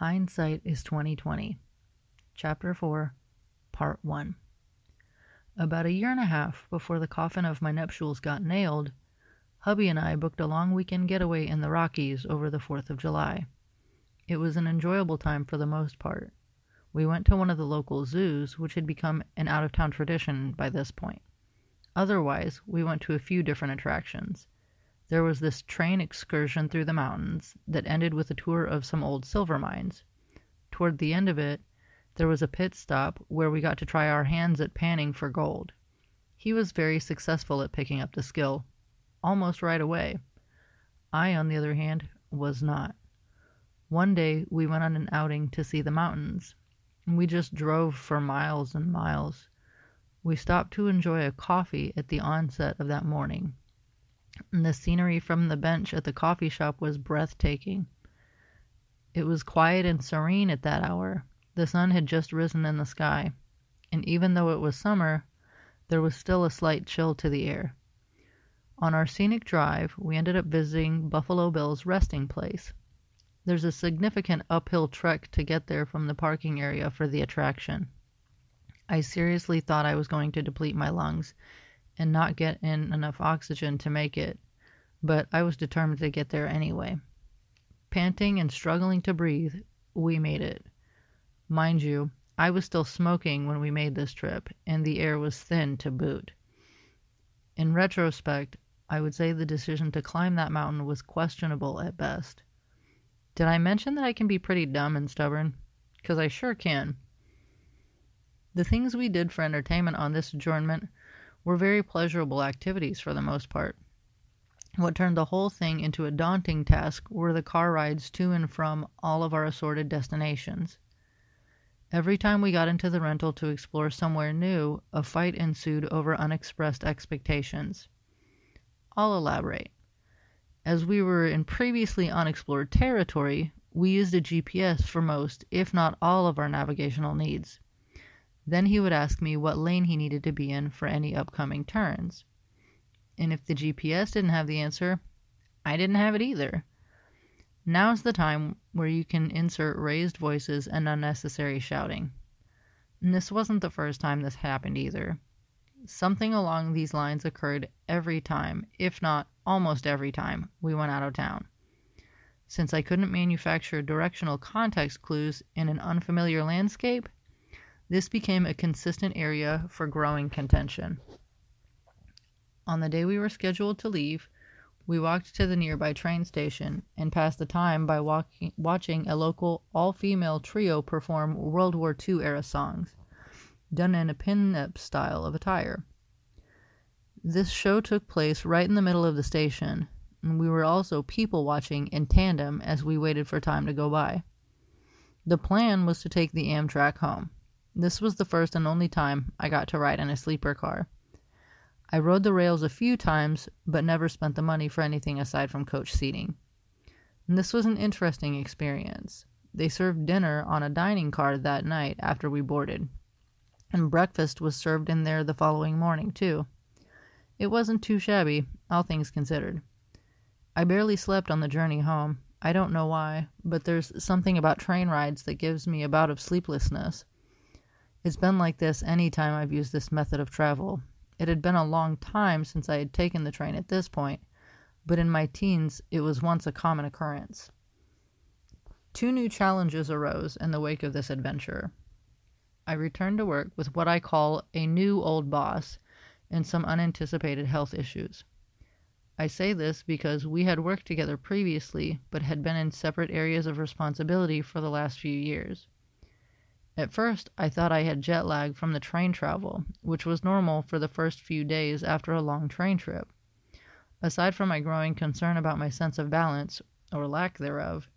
Hindsight is 2020. Chapter 4, Part 1. About a year and a half before the coffin of my nuptials got nailed, hubby and I booked a long weekend getaway in the Rockies over the 4th of July. It was an enjoyable time for the most part. We went to one of the local zoos, which had become an out of town tradition by this point. Otherwise, we went to a few different attractions. There was this train excursion through the mountains that ended with a tour of some old silver mines. Toward the end of it, there was a pit stop where we got to try our hands at panning for gold. He was very successful at picking up the skill, almost right away. I, on the other hand, was not. One day we went on an outing to see the mountains, and we just drove for miles and miles. We stopped to enjoy a coffee at the onset of that morning and the scenery from the bench at the coffee shop was breathtaking. It was quiet and serene at that hour. The sun had just risen in the sky, and even though it was summer, there was still a slight chill to the air. On our scenic drive, we ended up visiting Buffalo Bill's resting place. There's a significant uphill trek to get there from the parking area for the attraction. I seriously thought I was going to deplete my lungs and not get in enough oxygen to make it, but I was determined to get there anyway. Panting and struggling to breathe, we made it. Mind you, I was still smoking when we made this trip, and the air was thin to boot. In retrospect, I would say the decision to climb that mountain was questionable at best. Did I mention that I can be pretty dumb and stubborn? Because I sure can. The things we did for entertainment on this adjournment were very pleasurable activities for the most part. What turned the whole thing into a daunting task were the car rides to and from all of our assorted destinations. Every time we got into the rental to explore somewhere new, a fight ensued over unexpressed expectations. I'll elaborate. As we were in previously unexplored territory, we used a GPS for most, if not all, of our navigational needs. Then he would ask me what lane he needed to be in for any upcoming turns. And if the GPS didn't have the answer, I didn't have it either. Now's the time where you can insert raised voices and unnecessary shouting. And this wasn't the first time this happened either. Something along these lines occurred every time, if not almost every time, we went out of town. Since I couldn't manufacture directional context clues in an unfamiliar landscape, this became a consistent area for growing contention. On the day we were scheduled to leave, we walked to the nearby train station and passed the time by walking, watching a local all female trio perform World War II era songs, done in a pin-up style of attire. This show took place right in the middle of the station, and we were also people watching in tandem as we waited for time to go by. The plan was to take the Amtrak home. This was the first and only time I got to ride in a sleeper car. I rode the rails a few times, but never spent the money for anything aside from coach seating. And this was an interesting experience. They served dinner on a dining car that night after we boarded, and breakfast was served in there the following morning, too. It wasn't too shabby, all things considered. I barely slept on the journey home. I don't know why, but there's something about train rides that gives me a bout of sleeplessness. It's been like this any time I've used this method of travel. It had been a long time since I had taken the train at this point, but in my teens it was once a common occurrence. Two new challenges arose in the wake of this adventure. I returned to work with what I call a new old boss and some unanticipated health issues. I say this because we had worked together previously, but had been in separate areas of responsibility for the last few years. At first, I thought I had jet lag from the train travel, which was normal for the first few days after a long train trip. Aside from my growing concern about my sense of balance, or lack thereof,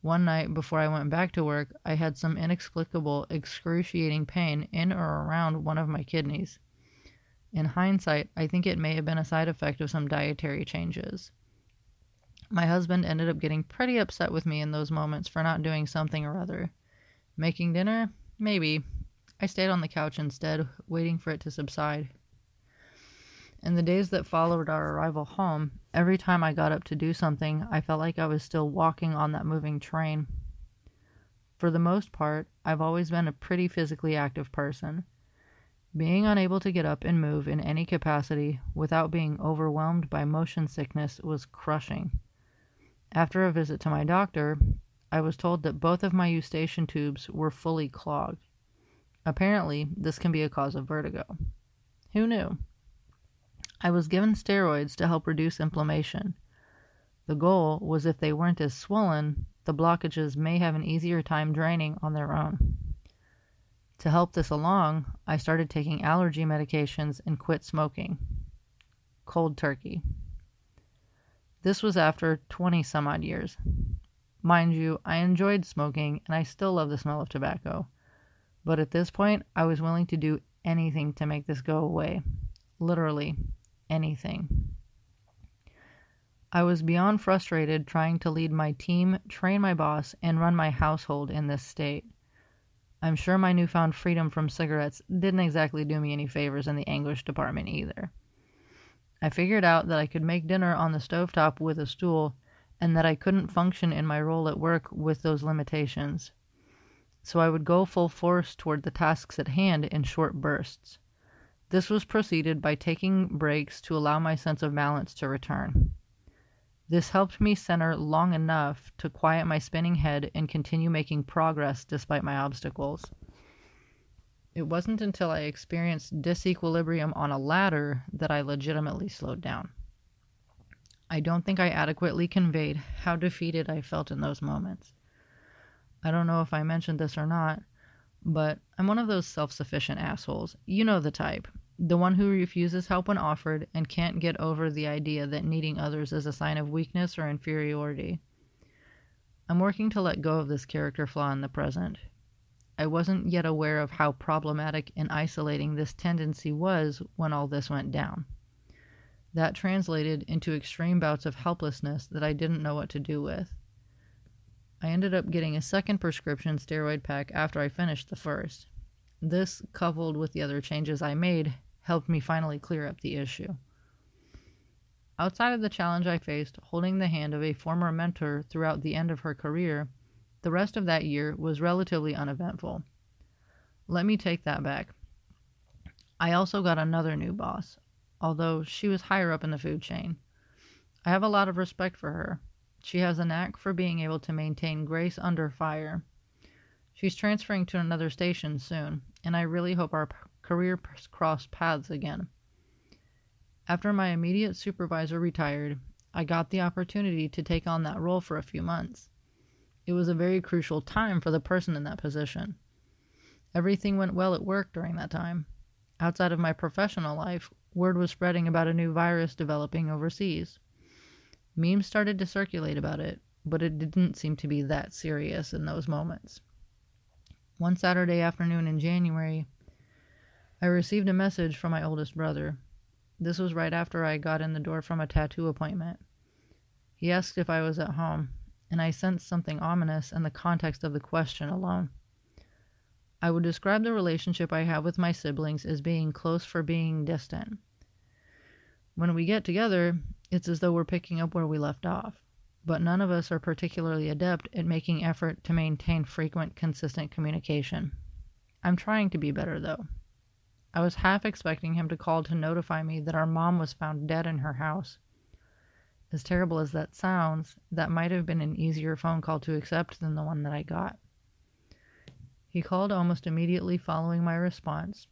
one night before I went back to work, I had some inexplicable, excruciating pain in or around one of my kidneys. In hindsight, I think it may have been a side effect of some dietary changes. My husband ended up getting pretty upset with me in those moments for not doing something or other. Making dinner? Maybe. I stayed on the couch instead, waiting for it to subside. In the days that followed our arrival home, every time I got up to do something, I felt like I was still walking on that moving train. For the most part, I've always been a pretty physically active person. Being unable to get up and move in any capacity without being overwhelmed by motion sickness was crushing. After a visit to my doctor, I was told that both of my eustachian tubes were fully clogged. Apparently, this can be a cause of vertigo. Who knew? I was given steroids to help reduce inflammation. The goal was if they weren't as swollen, the blockages may have an easier time draining on their own. To help this along, I started taking allergy medications and quit smoking. Cold turkey. This was after 20 some odd years. Mind you, I enjoyed smoking and I still love the smell of tobacco. But at this point, I was willing to do anything to make this go away. Literally, anything. I was beyond frustrated trying to lead my team, train my boss, and run my household in this state. I'm sure my newfound freedom from cigarettes didn't exactly do me any favors in the anguish department either. I figured out that I could make dinner on the stovetop with a stool and that I couldn't function in my role at work with those limitations. So I would go full force toward the tasks at hand in short bursts. This was preceded by taking breaks to allow my sense of balance to return. This helped me center long enough to quiet my spinning head and continue making progress despite my obstacles. It wasn't until I experienced disequilibrium on a ladder that I legitimately slowed down. I don't think I adequately conveyed how defeated I felt in those moments. I don't know if I mentioned this or not, but I'm one of those self sufficient assholes. You know the type. The one who refuses help when offered and can't get over the idea that needing others is a sign of weakness or inferiority. I'm working to let go of this character flaw in the present. I wasn't yet aware of how problematic and isolating this tendency was when all this went down. That translated into extreme bouts of helplessness that I didn't know what to do with. I ended up getting a second prescription steroid pack after I finished the first. This, coupled with the other changes I made, helped me finally clear up the issue. Outside of the challenge I faced, holding the hand of a former mentor throughout the end of her career, the rest of that year was relatively uneventful. Let me take that back. I also got another new boss, although she was higher up in the food chain. I have a lot of respect for her. She has a knack for being able to maintain grace under fire. She's transferring to another station soon, and I really hope our career cross paths again. After my immediate supervisor retired, I got the opportunity to take on that role for a few months. It was a very crucial time for the person in that position. Everything went well at work during that time. Outside of my professional life, word was spreading about a new virus developing overseas. Memes started to circulate about it, but it didn't seem to be that serious in those moments. One Saturday afternoon in January, I received a message from my oldest brother. This was right after I got in the door from a tattoo appointment. He asked if I was at home, and I sensed something ominous in the context of the question alone. I would describe the relationship I have with my siblings as being close for being distant. When we get together, it's as though we're picking up where we left off, but none of us are particularly adept at making effort to maintain frequent, consistent communication. I'm trying to be better, though. I was half expecting him to call to notify me that our mom was found dead in her house. As terrible as that sounds, that might have been an easier phone call to accept than the one that I got. He called almost immediately following my response.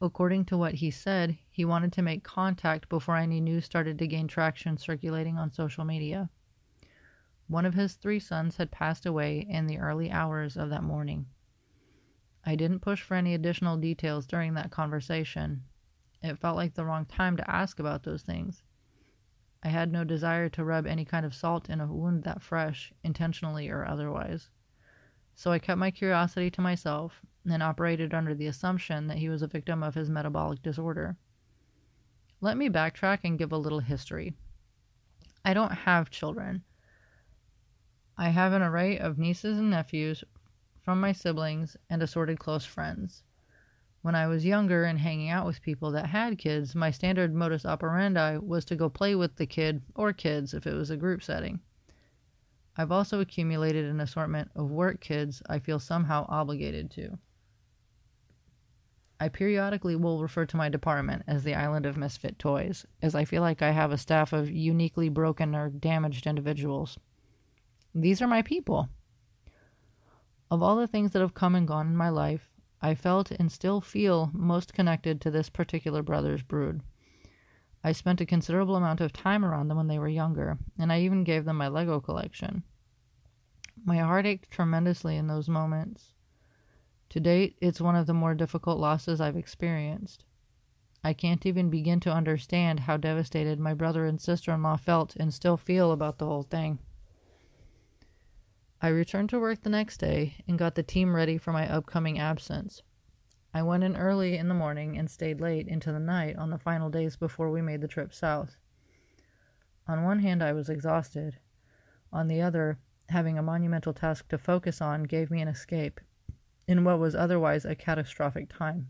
According to what he said, he wanted to make contact before any news started to gain traction circulating on social media. One of his three sons had passed away in the early hours of that morning. I didn't push for any additional details during that conversation. It felt like the wrong time to ask about those things. I had no desire to rub any kind of salt in a wound that fresh, intentionally or otherwise. So I kept my curiosity to myself and operated under the assumption that he was a victim of his metabolic disorder. Let me backtrack and give a little history. I don't have children. I have an array of nieces and nephews from my siblings and assorted close friends. When I was younger and hanging out with people that had kids, my standard modus operandi was to go play with the kid or kids if it was a group setting. I've also accumulated an assortment of work kids I feel somehow obligated to. I periodically will refer to my department as the Island of Misfit Toys, as I feel like I have a staff of uniquely broken or damaged individuals. These are my people. Of all the things that have come and gone in my life, I felt and still feel most connected to this particular brother's brood. I spent a considerable amount of time around them when they were younger, and I even gave them my Lego collection. My heart ached tremendously in those moments. To date, it's one of the more difficult losses I've experienced. I can't even begin to understand how devastated my brother and sister in law felt and still feel about the whole thing. I returned to work the next day and got the team ready for my upcoming absence. I went in early in the morning and stayed late into the night on the final days before we made the trip south. On one hand, I was exhausted. On the other, having a monumental task to focus on gave me an escape in what was otherwise a catastrophic time.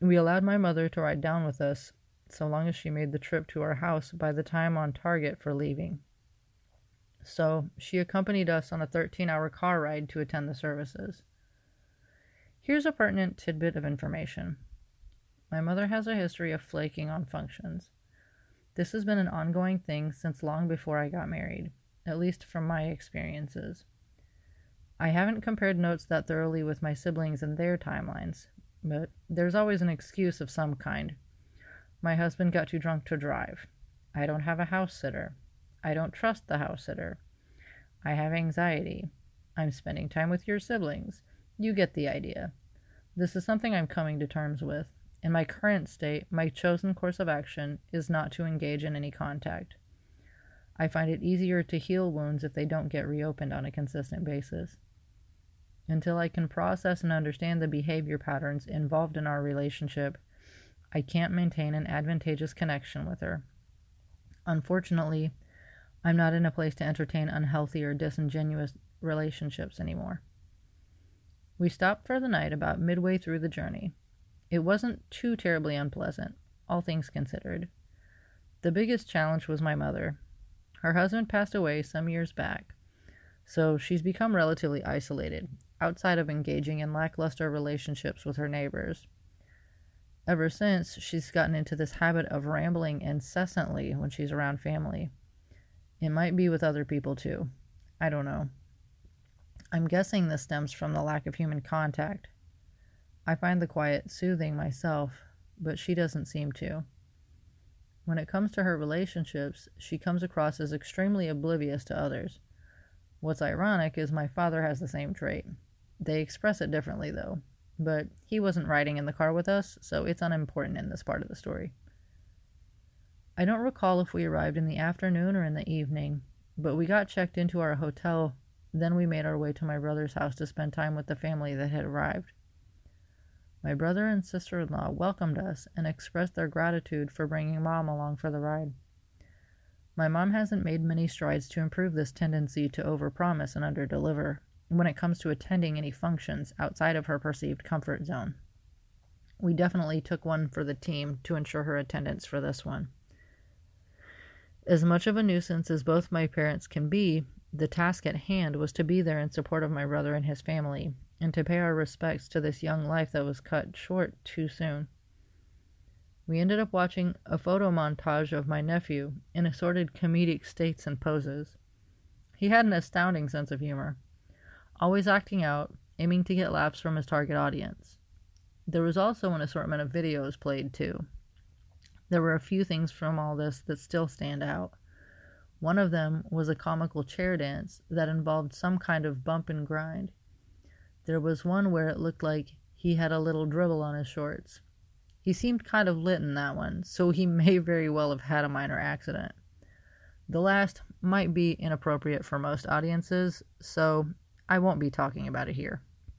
We allowed my mother to ride down with us so long as she made the trip to our house by the time on target for leaving. So she accompanied us on a 13 hour car ride to attend the services. Here's a pertinent tidbit of information. My mother has a history of flaking on functions. This has been an ongoing thing since long before I got married, at least from my experiences. I haven't compared notes that thoroughly with my siblings and their timelines, but there's always an excuse of some kind. My husband got too drunk to drive. I don't have a house sitter. I don't trust the house sitter. I have anxiety. I'm spending time with your siblings. You get the idea. This is something I'm coming to terms with. In my current state, my chosen course of action is not to engage in any contact. I find it easier to heal wounds if they don't get reopened on a consistent basis. Until I can process and understand the behavior patterns involved in our relationship, I can't maintain an advantageous connection with her. Unfortunately, I'm not in a place to entertain unhealthy or disingenuous relationships anymore. We stopped for the night about midway through the journey. It wasn't too terribly unpleasant, all things considered. The biggest challenge was my mother. Her husband passed away some years back, so she's become relatively isolated, outside of engaging in lackluster relationships with her neighbors. Ever since, she's gotten into this habit of rambling incessantly when she's around family. It might be with other people too. I don't know. I'm guessing this stems from the lack of human contact. I find the quiet soothing myself, but she doesn't seem to. When it comes to her relationships, she comes across as extremely oblivious to others. What's ironic is my father has the same trait. They express it differently, though, but he wasn't riding in the car with us, so it's unimportant in this part of the story. I don't recall if we arrived in the afternoon or in the evening, but we got checked into our hotel then we made our way to my brother's house to spend time with the family that had arrived. My brother and sister in law welcomed us and expressed their gratitude for bringing mom along for the ride. My mom hasn't made many strides to improve this tendency to overpromise and underdeliver when it comes to attending any functions outside of her perceived comfort zone. We definitely took one for the team to ensure her attendance for this one. As much of a nuisance as both my parents can be, the task at hand was to be there in support of my brother and his family, and to pay our respects to this young life that was cut short too soon. We ended up watching a photo montage of my nephew in assorted comedic states and poses. He had an astounding sense of humor, always acting out, aiming to get laughs from his target audience. There was also an assortment of videos played, too. There were a few things from all this that still stand out. One of them was a comical chair dance that involved some kind of bump and grind. There was one where it looked like he had a little dribble on his shorts. He seemed kind of lit in that one, so he may very well have had a minor accident. The last might be inappropriate for most audiences, so I won't be talking about it here.